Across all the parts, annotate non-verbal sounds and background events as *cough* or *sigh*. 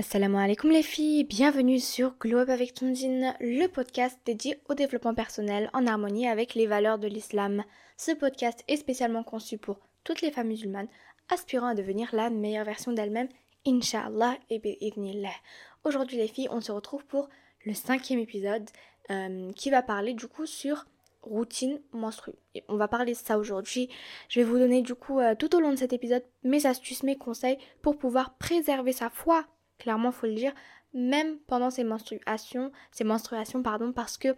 Assalamu alaikum les filles, bienvenue sur Globe avec Tondine, le podcast dédié au développement personnel en harmonie avec les valeurs de l'islam. Ce podcast est spécialement conçu pour toutes les femmes musulmanes aspirant à devenir la meilleure version d'elles-mêmes, Inch'Allah et bi'idnillah. Aujourd'hui les filles, on se retrouve pour le cinquième épisode euh, qui va parler du coup sur routine menstruelle. on va parler de ça aujourd'hui. Je vais vous donner du coup euh, tout au long de cet épisode mes astuces, mes conseils pour pouvoir préserver sa foi clairement faut le dire, même pendant ces menstruations, ces menstruations pardon, parce que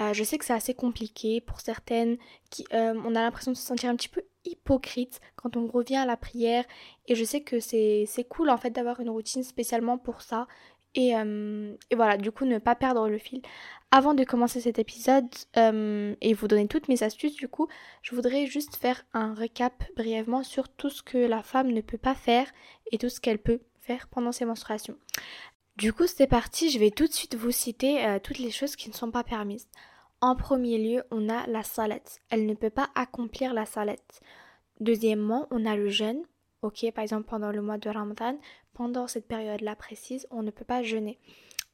euh, je sais que c'est assez compliqué pour certaines qui euh, on a l'impression de se sentir un petit peu hypocrite quand on revient à la prière. Et je sais que c'est cool en fait d'avoir une routine spécialement pour ça et, euh, et, voilà du coup ne pas perdre le fil. Avant de commencer cet épisode et vous donner toutes mes astuces du coup je voudrais juste faire un récap brièvement sur tout ce que la femme ne peut pas faire et tout ce qu'elle peut pendant ces menstruations. Du coup, c'est parti, je vais tout de suite vous citer euh, toutes les choses qui ne sont pas permises. En premier lieu, on a la salette. Elle ne peut pas accomplir la salette. Deuxièmement, on a le jeûne. Ok, par exemple pendant le mois de Ramadan, pendant cette période-là précise, on ne peut pas jeûner.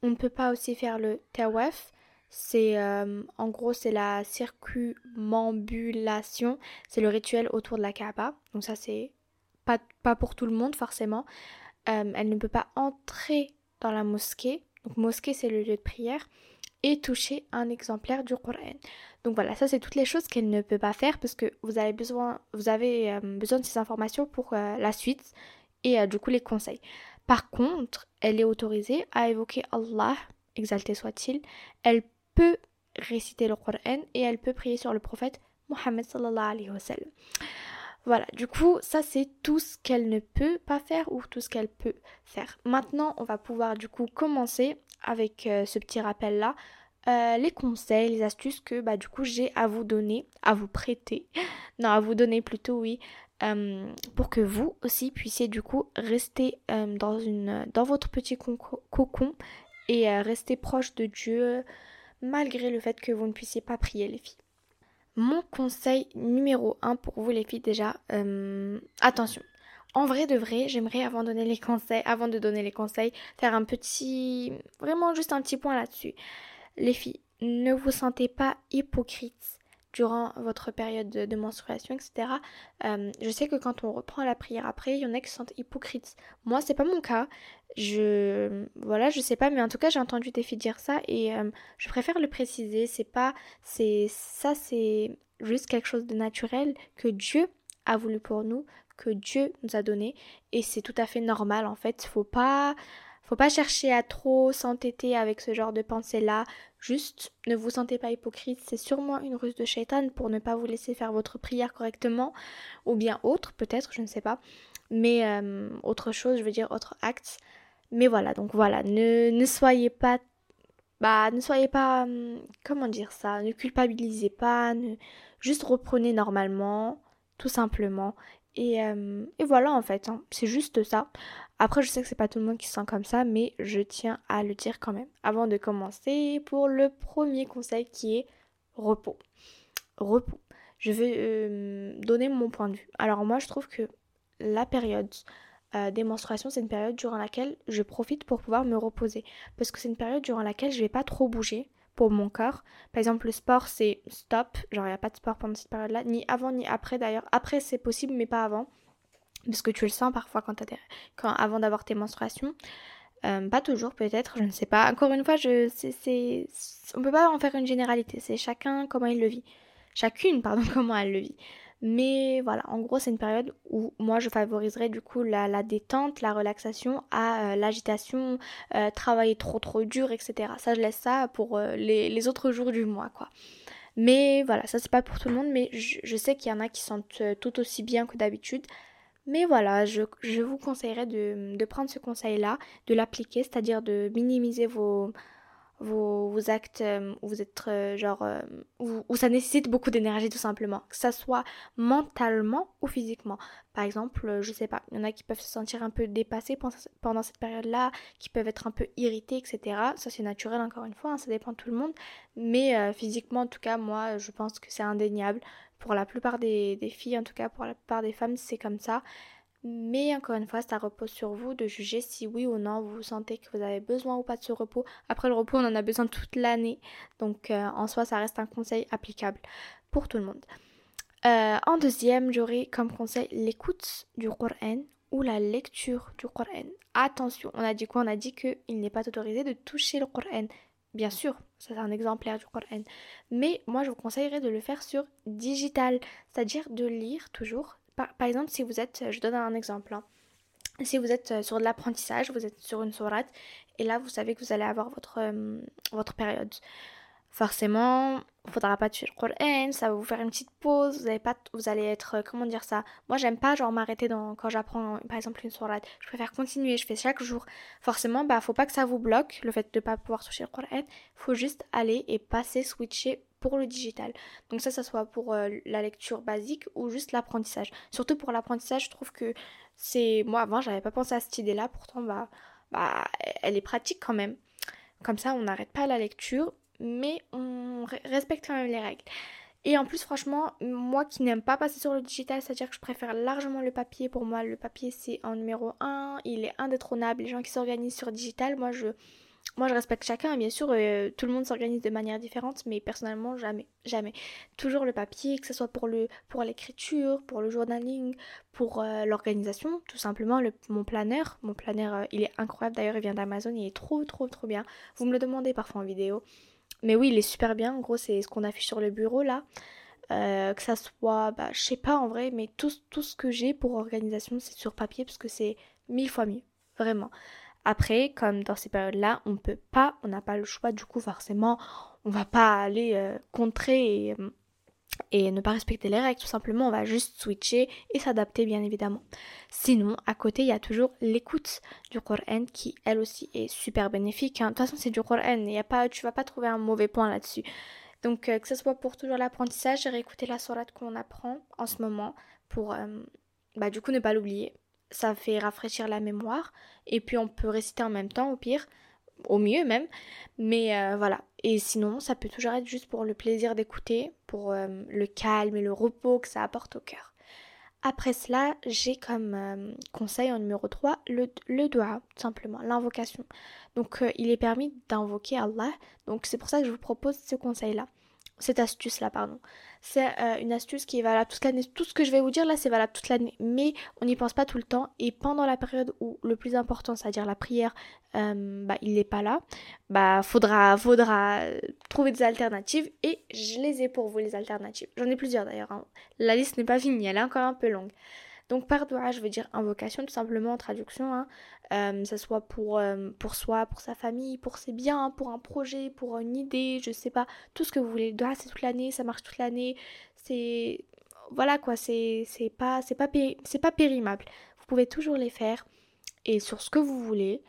On ne peut pas aussi faire le tawaf. C'est euh, en gros c'est la circumambulation, c'est le rituel autour de la Kaaba. Donc ça c'est pas, pas pour tout le monde forcément. Euh, elle ne peut pas entrer dans la mosquée, donc mosquée c'est le lieu de prière, et toucher un exemplaire du Coran. Donc voilà, ça c'est toutes les choses qu'elle ne peut pas faire parce que vous avez besoin, vous avez euh, besoin de ces informations pour euh, la suite et du coup les conseils. Par contre, elle est autorisée à évoquer Allah, exalté soit-il. Elle peut réciter le Coran et elle peut prier sur le prophète Mohammed sallallahu alayhi wa sallam. Voilà, du coup, ça c'est tout ce qu'elle ne peut pas faire ou tout ce qu'elle peut faire. Maintenant, on va pouvoir du coup commencer avec euh, ce petit rappel là. Euh, les conseils, les astuces que bah, du coup j'ai à vous donner, à vous prêter, *laughs* non à vous donner plutôt oui, euh, pour que vous aussi puissiez du coup rester dans, dans votre petit cocon et rester proche de Dieu malgré le fait que vous ne puissiez pas prier les filles. Mon conseil numéro 1 pour vous les filles déjà, euh, attention. En vrai de vrai, j'aimerais avant donner les conseils, avant de donner les conseils, faire un petit, vraiment juste un petit point là-dessus. Les filles, ne vous sentez pas hypocrites durant votre période de, menstruation, etc. Euh, je sais que quand on reprend la prière après, il y en a qui se sentent hypocrites. Moi, c'est pas mon cas. Je, voilà, je sais pas, mais en tout cas, j'ai entendu des filles dire ça et euh, je préfère le préciser. C'est pas, c'est ça, c'est juste quelque chose de naturel que Dieu a voulu pour nous, que Dieu nous a donné et c'est tout à fait normal en fait. Faut pas faut pas chercher à trop s'entêter avec ce genre de pensée-là. Juste, ne vous sentez pas hypocrite. C'est sûrement une ruse de shaitan pour ne pas vous laisser faire votre prière correctement. Ou bien autre, peut-être, je ne sais pas. Mais euh, autre chose, je veux dire autre acte. Mais voilà, donc voilà, ne, ne soyez pas bah ne soyez pas hum, comment dire ça ne culpabilisez pas ne, juste reprenez normalement tout simplement et, euh, et voilà en fait hein. c'est juste ça après, je sais que c'est pas tout le monde qui se sent comme ça, mais je tiens à le dire quand même. Avant de commencer, pour le premier conseil qui est repos. Repos. Je vais euh, donner mon point de vue. Alors moi, je trouve que la période euh, des menstruations, c'est une période durant laquelle je profite pour pouvoir me reposer. Parce que c'est une période durant laquelle je vais pas trop bouger pour mon corps. Par exemple, le sport, c'est stop. Genre, il n'y a pas de sport pendant cette période-là. Ni avant, ni après d'ailleurs. Après, c'est possible, mais pas avant parce que tu le sens parfois quand, quand avant d'avoir tes menstruations. Euh, pas toujours peut-être, je ne sais pas. Encore une fois, je, c'est, on peut pas en faire une généralité. C'est chacun comment il le vit. Chacune, pardon, *laughs* comment elle le vit. Mais voilà, en gros, c'est une période où moi, je favoriserais du coup la, détente, la relaxation à euh, l'agitation, euh, travailler trop trop dur, etc. Ça, je laisse ça pour les, les, autres jours du mois, quoi. Mais voilà, ça c'est pas pour tout le monde, mais je sais qu'il y en a qui sentent tout aussi bien que d'habitude. Mais voilà, je, vous conseillerais de, prendre ce conseil-là, de l'appliquer, c'est-à-dire de minimiser vos, actes euh, où vous êtes euh, genre euh, où, ça nécessite beaucoup d'énergie tout simplement, que ça soit mentalement ou physiquement. Par exemple, je sais pas, il y en a qui peuvent se sentir un peu dépassés pendant, cette période-là, qui peuvent être un peu irrités, etc. Ça c'est naturel encore une fois, hein, ça dépend de tout le monde. Mais physiquement en tout cas, moi je pense que c'est indéniable pour la plupart des, filles, en tout cas pour la plupart des femmes, c'est comme ça. Mais encore une fois, ça repose sur vous de juger si oui ou non vous sentez que vous avez besoin ou pas de ce repos. Après le repos, on en a besoin toute l'année. Donc euh, en soi, ça reste un conseil applicable pour tout le monde. Euh, en deuxième, j'aurai comme conseil l'écoute du Coran ou la lecture du Coran. Attention, on a dit quoi? On a dit qu'il n'est pas autorisé de toucher le Coran. Bien sûr, c'est un exemplaire du Coran. Mais moi, je vous conseillerais de le faire sur digital, c'est-à-dire de lire toujours. Par, exemple, si vous êtes, je donne un exemple, hein. si vous êtes euh, sur de l'apprentissage, vous êtes sur une sourate, et là, vous savez que vous allez avoir votre, euh, votre période forcément, faudra pas tuer le Coran, ça va vous faire une petite pause, vous allez pas, vous allez être, euh, comment dire ça? Moi, j'aime pas genre m'arrêter quand j'apprends, par exemple, une sourate. Je préfère continuer, je fais chaque jour. Forcément, bah, faut pas que ça vous bloque, le fait de pas pouvoir toucher le Coran. Faut juste aller et passer, switcher pour le digital. Donc ça, ça soit pour euh, la lecture basique ou juste l'apprentissage. Surtout pour l'apprentissage, je trouve que c'est, moi avant, j'avais pas pensé à cette idée-là, pourtant, bah, bah, elle est pratique quand même. Comme ça, on n'arrête pas la lecture mais on respecte quand même les règles. Et en plus, franchement, moi qui n'aime pas passer sur le digital, c'est-à-dire que je préfère largement le papier. Pour moi, le papier, c'est en numéro 1. Il est indétrônable. Les gens qui s'organisent sur digital, moi, je, moi, je respecte chacun. Bien sûr, euh, tout le monde s'organise de manière différente, mais personnellement, jamais. Jamais. Toujours le papier, que ce soit pour, le, pour l'écriture, pour le journaling, pour euh, l'organisation. Tout simplement, le, mon planeur. Mon planeur, euh, il est incroyable. D'ailleurs, il vient d'Amazon. Il est trop, trop, trop bien. Vous me le demandez parfois en vidéo. Mais oui, il est super bien. En gros, c'est ce qu'on affiche sur le bureau là. Euh, que ça soit, bah, je sais pas en vrai, mais tout, ce que j'ai pour organisation, c'est sur papier parce que c'est mille fois mieux. Vraiment. Après, comme dans ces périodes-là, on peut pas, on n'a pas le choix, du coup, forcément, on va pas aller euh, contrer et, et ne pas respecter les règles. Tout simplement, on va juste switcher et s'adapter, bien évidemment. Sinon, à côté, il y a toujours l'écoute du Coran qui, elle aussi, est super bénéfique. Hein. De toute façon, c'est du Coran, y a pas, tu vas pas trouver un mauvais point là-dessus. Donc, euh, que ce soit pour toujours l'apprentissage, j'ai réécouté la sourate qu'on apprend en ce moment pour, euh, bah, du coup, ne pas l'oublier. Ça fait rafraîchir la mémoire. Et puis, on peut réciter en même temps, au pire au mieux même. Mais euh, voilà. Et sinon, ça peut toujours être juste pour le plaisir d'écouter, pour le calme et le repos que ça apporte au cœur. Après cela, j'ai comme euh, conseil en numéro 3 le, le dua, tout simplement, l'invocation. Donc euh, il est permis d'invoquer Allah. Donc c'est pour ça que je vous propose ce conseil-là cette astuce-là, pardon. C'est euh, une astuce qui est valable toute l'année. Tout ce que je vais vous dire là, c'est valable toute l'année, mais on n'y pense pas tout le temps. Et pendant la période où le plus important, c'est-à-dire la prière, euh, bah, il n'est pas là, bah, faudra, faudra trouver des alternatives. Et je les ai pour vous, les alternatives. J'en ai plusieurs d'ailleurs. Hein. La liste n'est pas finie, elle est encore un peu longue. Donc par doua, je veux dire invocation, tout simplement en traduction, hein. Euh, ça soit pour, euh, pour soi, pour sa famille, pour ses biens, pour un projet, pour une idée, je sais pas, tout ce que vous voulez. Doua, c'est toute l'année, ça marche toute l'année, c'est... Voilà quoi, c'est pas, c'est pas, c'est pas périmable. Vous pouvez toujours les faire et sur ce que vous voulez,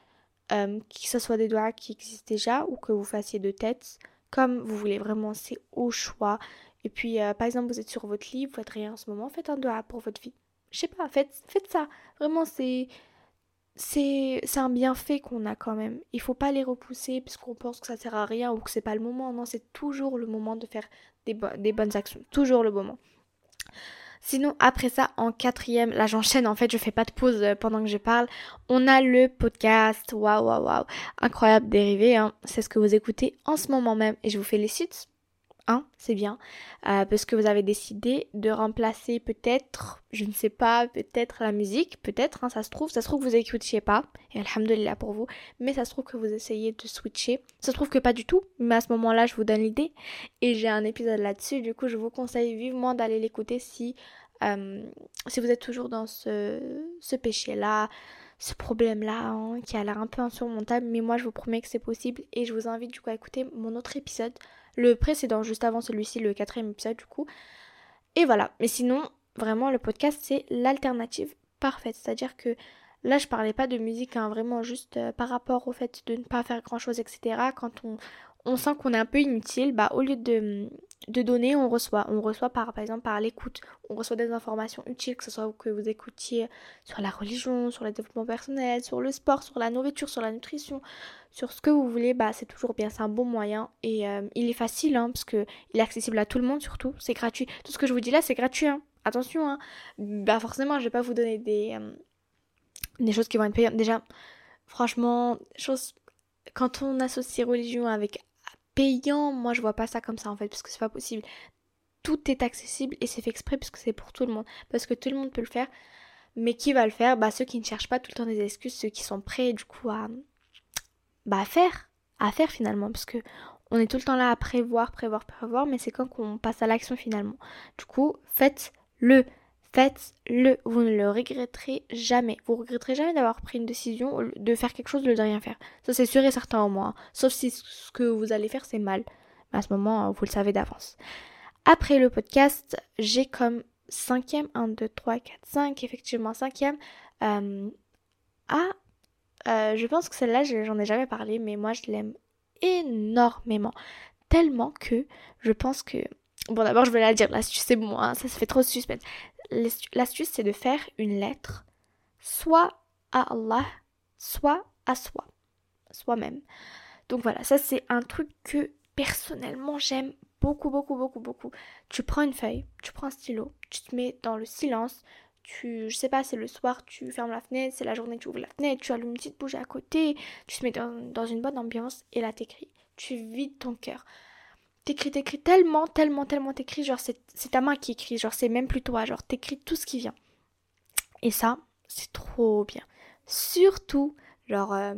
euh, que ce soit des doigts qui existent déjà ou que vous fassiez de tête, comme vous voulez vraiment, c'est au choix. Et puis, par exemple, vous êtes sur votre lit, vous faites rien en ce moment, faites un doigt pour votre vie je sais pas, faites, faites ça. Vraiment, c'est c'est un bienfait qu'on a quand même. Il faut pas les repousser parce qu'on pense que ça sert à rien ou que c'est pas le moment. Non, c'est toujours le moment de faire des, bonnes actions. Toujours le moment. Sinon, après ça, en quatrième, là j'enchaîne, en fait, je fais pas de pause euh, pendant que je parle. On a le podcast. Waouh, waouh, waouh. Incroyable dérivé, hein. C'est ce que vous écoutez en ce moment même. Et je vous fais les sites 1, c'est bien, euh, parce que vous avez décidé de remplacer peut-être, je ne sais pas, peut-être la musique, peut-être, hein, ça se trouve, ça se trouve que vous écoutiez pas, et alhamdulillah pour vous, mais ça se trouve que vous essayez de switcher, ça se trouve que pas du tout, mais à ce moment-là je vous donne l'idée, et j'ai un épisode là-dessus, du coup je vous conseille vivement d'aller l'écouter si, euh, si vous êtes toujours dans ce, péché-là, ce problème-là hein, qui a l'air un peu insurmontable, mais moi je vous promets que c'est possible et je vous invite du coup à écouter mon autre épisode le précédent, juste avant celui-ci, le quatrième épisode du coup. Et voilà. Mais sinon, vraiment, le podcast, c'est l'alternative parfaite. C'est-à-dire que là, je parlais pas de musique, hein, vraiment juste euh, par rapport au fait de ne pas faire grand-chose, etc. Quand on, on sent qu'on est un peu inutile, bah au lieu de, de donner, on reçoit. On reçoit par, par exemple par l'écoute. On reçoit des informations utiles, que ce soit que vous écoutiez sur la religion, sur le développement personnel, sur le sport, sur la nourriture, sur la nutrition, sur ce que vous voulez, bah c'est toujours bien, c'est un bon moyen. Et euh, il est facile, hein, parce que il est accessible à tout le monde surtout. C'est gratuit. Tout ce que je vous dis là, c'est gratuit. Hein. attention, hein. bah forcément, je vais pas vous donner des, euh, des choses qui vont être payantes. Déjà, franchement, choses, quand on associe religion avec payant, moi je vois pas ça comme ça en fait, parce que c'est pas possible. Tout est accessible et c'est fait exprès parce que c'est pour tout le monde, parce que tout le monde peut le faire. Mais qui va le faire? Bah ceux qui ne cherchent pas tout le temps des excuses, ceux qui sont prêts du coup à, bah, à faire, à faire finalement, parce que on est tout le temps là à prévoir, prévoir, prévoir, mais c'est quand qu'on passe à l'action finalement. Du coup, faites-le. Faites-le. Vous ne le regretterez jamais. Vous regretterez jamais d'avoir pris une décision, de faire quelque chose, de ne rien faire. Ça, c'est sûr et certain au moins. Sauf si ce que vous allez faire, c'est mal. Mais à ce moment, vous le savez d'avance. Après le podcast, j'ai comme cinquième, 1, 2, 3, 4, 5, effectivement cinquième. Euh, ah, euh, je pense que celle-là, j'en ai jamais parlé, mais moi, je l'aime énormément. Tellement que je pense que... Bon, d'abord, je vais la dire, l'astuce, c'est bon, hein, ça se fait trop suspense. L'astuce, c'est de faire une lettre, soit à Allah, soit à soi, soi-même. Donc voilà, ça c'est un truc que personnellement j'aime beaucoup, beaucoup, beaucoup, beaucoup. Tu prends une feuille, tu prends un stylo, tu te mets dans le silence, tu, je sais pas, c'est le soir, tu fermes la fenêtre, c'est la journée, tu ouvres la fenêtre, tu allumes une petite bougie à côté, tu te mets dans, une bonne ambiance et là t'écris. Tu vides ton cœur. T'écris, t'écris tellement, tellement, tellement t'écris, genre c'est ta main qui écrit, genre c'est même plus toi, genre t'écris tout ce qui vient. Et ça, c'est trop bien. Surtout, genre, euh,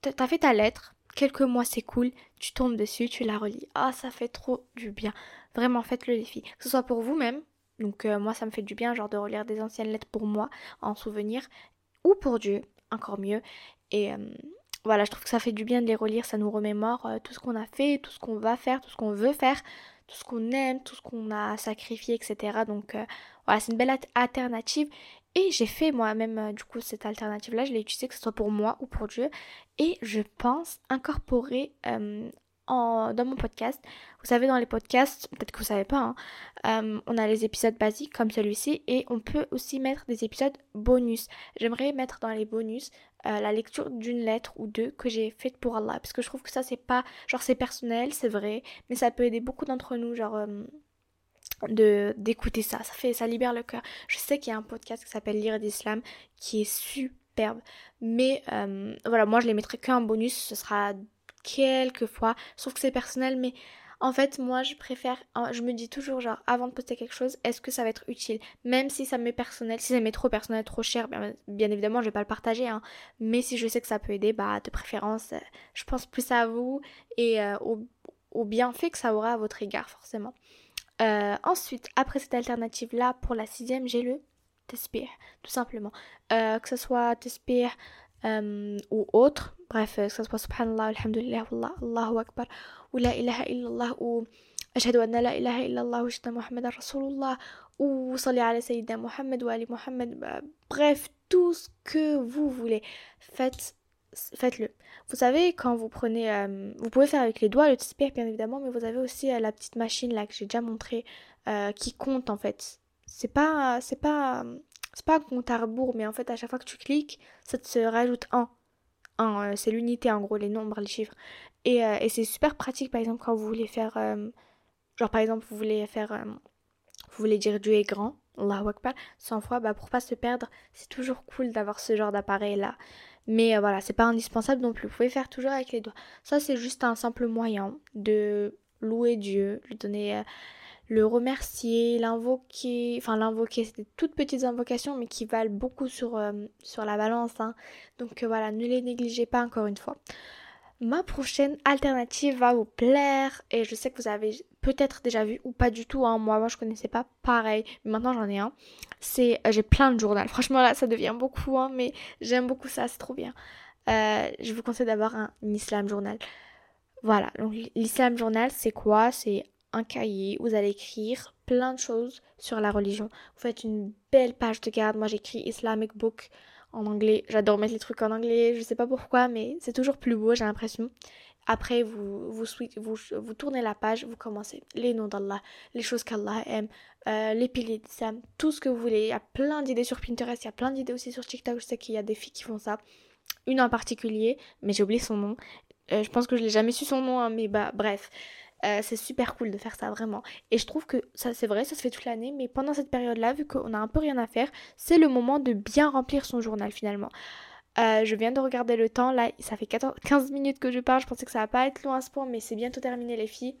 t'as fait ta lettre, quelques mois c'est cool, tu tombes dessus, tu la relis. Ah, ça fait trop du bien. Vraiment, faites le défi. Que ce soit pour vous-même, donc euh, moi ça me fait du bien genre de relire des anciennes lettres pour moi en souvenir ou pour Dieu, encore mieux. Et euh, voilà, je trouve que ça fait du bien de les relire, ça nous remémore euh, tout ce qu'on a fait, tout ce qu'on va faire, tout ce qu'on veut faire, tout ce qu'on aime, tout ce qu'on a sacrifié, etc. Donc voilà, c'est une belle alternative. Et j'ai fait moi-même du coup cette alternative-là, je l'ai utilisée que ce soit pour moi ou pour Dieu. Et je pense incorporer dans mon podcast. Vous savez, dans les podcasts, peut-être que vous savez pas, hein, euh, on a les épisodes basiques comme celui-ci et on peut aussi mettre des épisodes bonus. J'aimerais mettre dans les bonus euh, la lecture d'une lettre ou deux que j'ai faite pour Allah parce que je trouve que ça c'est pas genre c'est personnel, c'est vrai, mais ça peut aider beaucoup d'entre nous genre euh, de d'écouter ça, ça fait ça libère le cœur. Je sais qu'il y a un podcast qui s'appelle Lire d'Islam qui est superbe, mais voilà, moi je les mettrai qu'un bonus, ce sera quelques fois. Sauf que c'est personnel, mais en fait, moi, je préfère, je me dis toujours, genre, avant de poster quelque chose, est-ce que ça va être utile? Même si ça m'est personnel, si ça m'est trop personnel, trop cher, bien, évidemment, je vais pas le partager, hein. Mais si je sais que ça peut aider, bah, de préférence, euh, je pense plus à vous et euh, au, au, bienfait que ça aura à votre égard, forcément. Euh, ensuite, après cette alternative-là, pour la sixième, j'ai le Tespir, tout simplement. que ce soit Tespir ou autre, bref, que ce soit Subhanallah, Alhamdulillah, Wallah, Allahu Akbar, ou La ilaha illallah, ou anna la ilaha illallah, ou Ashhadu Muhammad Rasulullah, ou Salli ala Sayyidina Muhammad, ou Ali Muhammad, bref, tout ce que vous voulez, faites faites-le. Vous savez, quand vous prenez, euh, vous pouvez faire avec les doigts le TSPR bien évidemment, mais vous avez aussi euh, la petite machine là que j'ai déjà montré euh, qui compte en fait. C'est pas, c'est pas, c'est pas un compte à rebours, mais en fait, à chaque fois que tu cliques, ça te rajoute un. Un, euh, c'est l'unité en gros, les nombres, les chiffres. Et, euh, et c'est super pratique, par exemple, quand vous voulez faire. Euh, genre, par exemple, vous voulez faire. vous voulez dire Dieu est grand, Allahu Akbar, 100 fois, bah pour pas se perdre, c'est toujours cool d'avoir ce genre d'appareil là. Mais voilà, c'est pas indispensable non plus. Vous pouvez faire toujours avec les doigts. Ça, c'est juste un simple moyen de louer Dieu, lui donner le remercier, l'invoquer, enfin l'invoquer, c'est des toutes petites invocations mais qui valent beaucoup sur, euh, la balance. Hein. Donc euh, voilà, ne les négligez pas encore une fois. Ma prochaine alternative va vous plaire et je sais que vous avez peut-être déjà vu ou pas du tout. Hein. Moi, je connaissais pas pareil, mais maintenant j'en ai un. C'est, euh, j'ai plein de journaux. *laughs* Franchement là, ça devient beaucoup, hein, mais j'aime beaucoup ça, c'est trop bien. je vous conseille d'avoir un Islam Journal. Voilà, donc l'Islam Journal, c'est quoi? C'est un cahier, vous allez écrire plein de choses sur la religion. Vous faites une belle page de garde. Moi j'écris Islamic Book en anglais. J'adore mettre les trucs en anglais, je sais pas pourquoi, mais c'est toujours plus beau, j'ai l'impression. Après, vous, vous, tournez la page, vous commencez les noms d'Allah, les choses qu'Allah aime, euh, les piliers d'Islam, tout ce que vous voulez. Il y a plein d'idées sur Pinterest, il y a plein d'idées aussi sur TikTok. Je sais qu'il y a des filles qui font ça. Une en particulier, mais j'ai oublié son nom. Euh, je pense que je l'ai jamais su son nom, hein, mais bah bref. Euh, c'est super cool de faire ça vraiment. Et je trouve que ça c'est vrai, ça se fait toute l'année, mais pendant cette période-là, vu qu'on a un peu rien à faire, c'est le moment de bien remplir son journal finalement. Euh, je viens de regarder le temps, là ça fait 15 minutes que je parle, je pensais que ça va pas être long à ce point, mais c'est bientôt terminé les filles.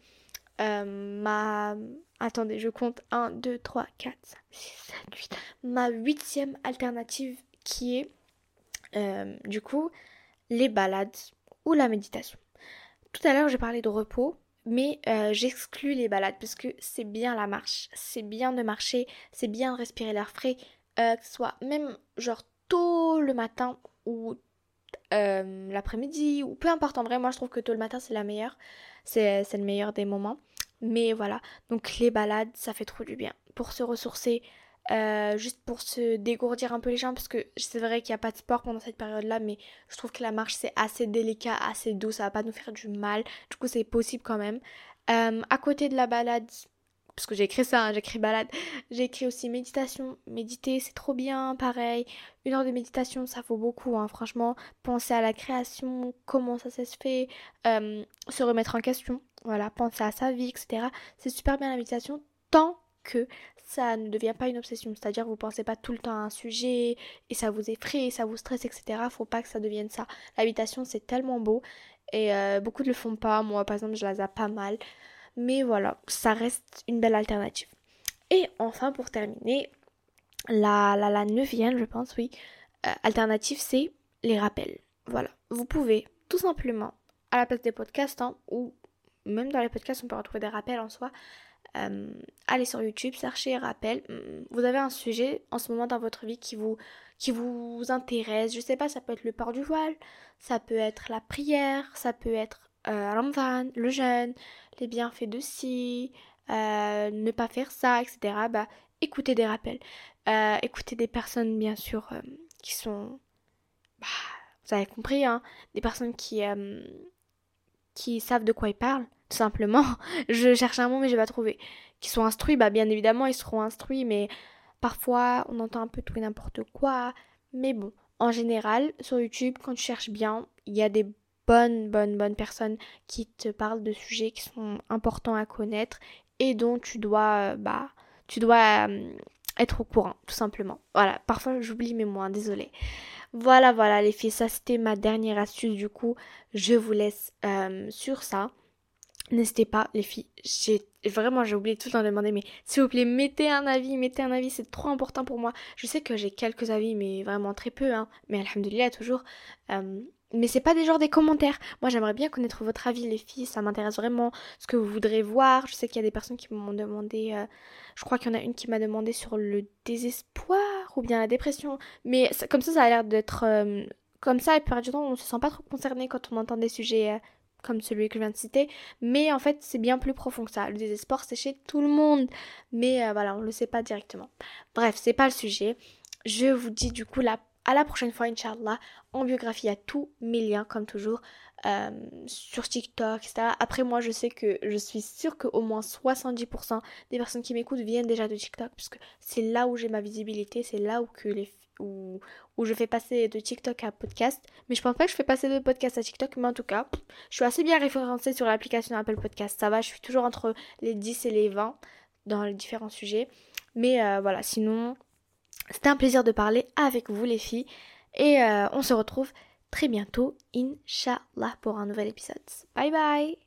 Euh, ma... Attendez, je compte 1, 2, 3, 4, 5, 6, 7, 8. Ma huitième alternative qui est du coup les balades ou la méditation. Tout à l'heure j'ai parlé de repos, mais euh, j'exclus les balades parce que c'est bien la marche, c'est bien de marcher, c'est bien de respirer l'air frais, euh, que ce soit même genre tôt le matin ou euh, l'après-midi ou peu importe en vrai, moi je trouve que tôt le matin c'est la meilleure, c'est le meilleur des moments. Mais voilà, donc les balades ça fait trop du bien. Pour se ressourcer, euh, juste pour se dégourdir un peu les jambes parce que c'est vrai qu'il n'y a pas de sport pendant cette période-là, mais je trouve que la marche c'est assez délicat, assez doux, ça va pas nous faire du mal, du coup c'est possible quand même. Euh, à côté de la balade, parce que j'ai écrit ça, hein, j'ai écrit balade, j'ai écrit aussi méditation, méditer c'est trop bien, pareil, une heure de méditation ça vaut beaucoup, hein, franchement, penser à la création, comment ça, se fait, euh, se remettre en question, voilà, penser à sa vie, etc. C'est super bien la méditation tant que ça ne devient pas une obsession. C'est-à-dire vous pensez pas tout le temps à un sujet et ça vous effraie, ça vous stresse, etc. Faut pas que ça devienne ça. L'habitation c'est tellement beau et euh, beaucoup ne le font pas. Moi par exemple je la ai pas mal. Mais voilà, ça reste une belle alternative. Et enfin pour terminer, la, la, la neuvième je pense, oui, euh, alternative c'est les rappels. Voilà, vous pouvez tout simplement, à la place des podcasts, hein, ou même dans les podcasts on peut retrouver des rappels en soi, euh, allez sur YouTube, cherchez rappel. Mm, vous avez un sujet en ce moment dans votre vie qui vous, qui vous intéresse. Je sais pas, ça peut être le port du voile, ça peut être la prière, ça peut être euh, le jeûne, les bienfaits de ci, euh, ne pas faire ça, etc. Bah, écoutez des rappels. Euh, écoutez des personnes, bien sûr, qui sont. Bah, vous avez compris, hein, des personnes qui, qui savent de quoi ils parlent tout simplement. *laughs* Je cherche un mot mais je vais pas trouvé. Qui sont instruits, bah bien évidemment ils seront instruits, mais parfois on entend un peu tout et n'importe quoi. Mais bon, en général, sur YouTube, quand tu cherches bien, il y a des bonnes, bonnes, bonnes personnes qui te parlent de sujets qui sont importants à connaître et dont tu dois, euh, bah, tu dois euh, être au courant, tout simplement. Voilà, parfois j'oublie mes mots, désolé. Voilà, voilà les filles, ça c'était ma dernière astuce, du coup, je vous laisse euh, sur ça. N'hésitez pas, les filles. J'ai vraiment j'ai oublié tout le temps de demander, mais s'il vous plaît, mettez un avis, mettez un avis, c'est trop important pour moi. Je sais que j'ai quelques avis, mais vraiment très peu, hein. Mais alhamdoulilah, toujours. Euh, mais c'est pas des genres des commentaires. Moi j'aimerais bien connaître votre avis les filles, ça m'intéresse vraiment ce que vous voudrez voir. Je sais qu'il y a des personnes qui m'ont demandé, euh, je crois qu'il y en a une qui m'a demandé sur le désespoir bien la dépression. Mais comme ça ça a l'air d'être euh, comme ça et puis du temps on se sent pas trop concerné quand on entend des sujets comme celui que je viens de citer, mais en fait c'est bien plus profond que ça. Le désespoir c'est chez tout le monde, mais euh, voilà, on le sait pas directement. Bref, c'est pas le sujet. Je vous dis du coup la, à la prochaine fois, Inch'Allah. En biographie, il y a tous mes liens, comme toujours, euh, sur TikTok, etc. Après, moi, je sais que je suis sûre qu'au moins 70% des personnes qui m'écoutent viennent déjà de TikTok, puisque c'est là où j'ai ma visibilité, c'est là où je fais passer de TikTok à podcast. Mais je pense pas que je fais passer de podcast à TikTok, mais en tout cas, je suis assez bien référencée sur l'application Apple Podcast. Ça va, je suis toujours entre les 10 et les 20 dans les différents sujets. Mais euh, voilà, sinon, c'était un plaisir de parler avec vous les filles. Et euh, on se retrouve très bientôt, Inch'Allah, pour un nouvel épisode. Bye bye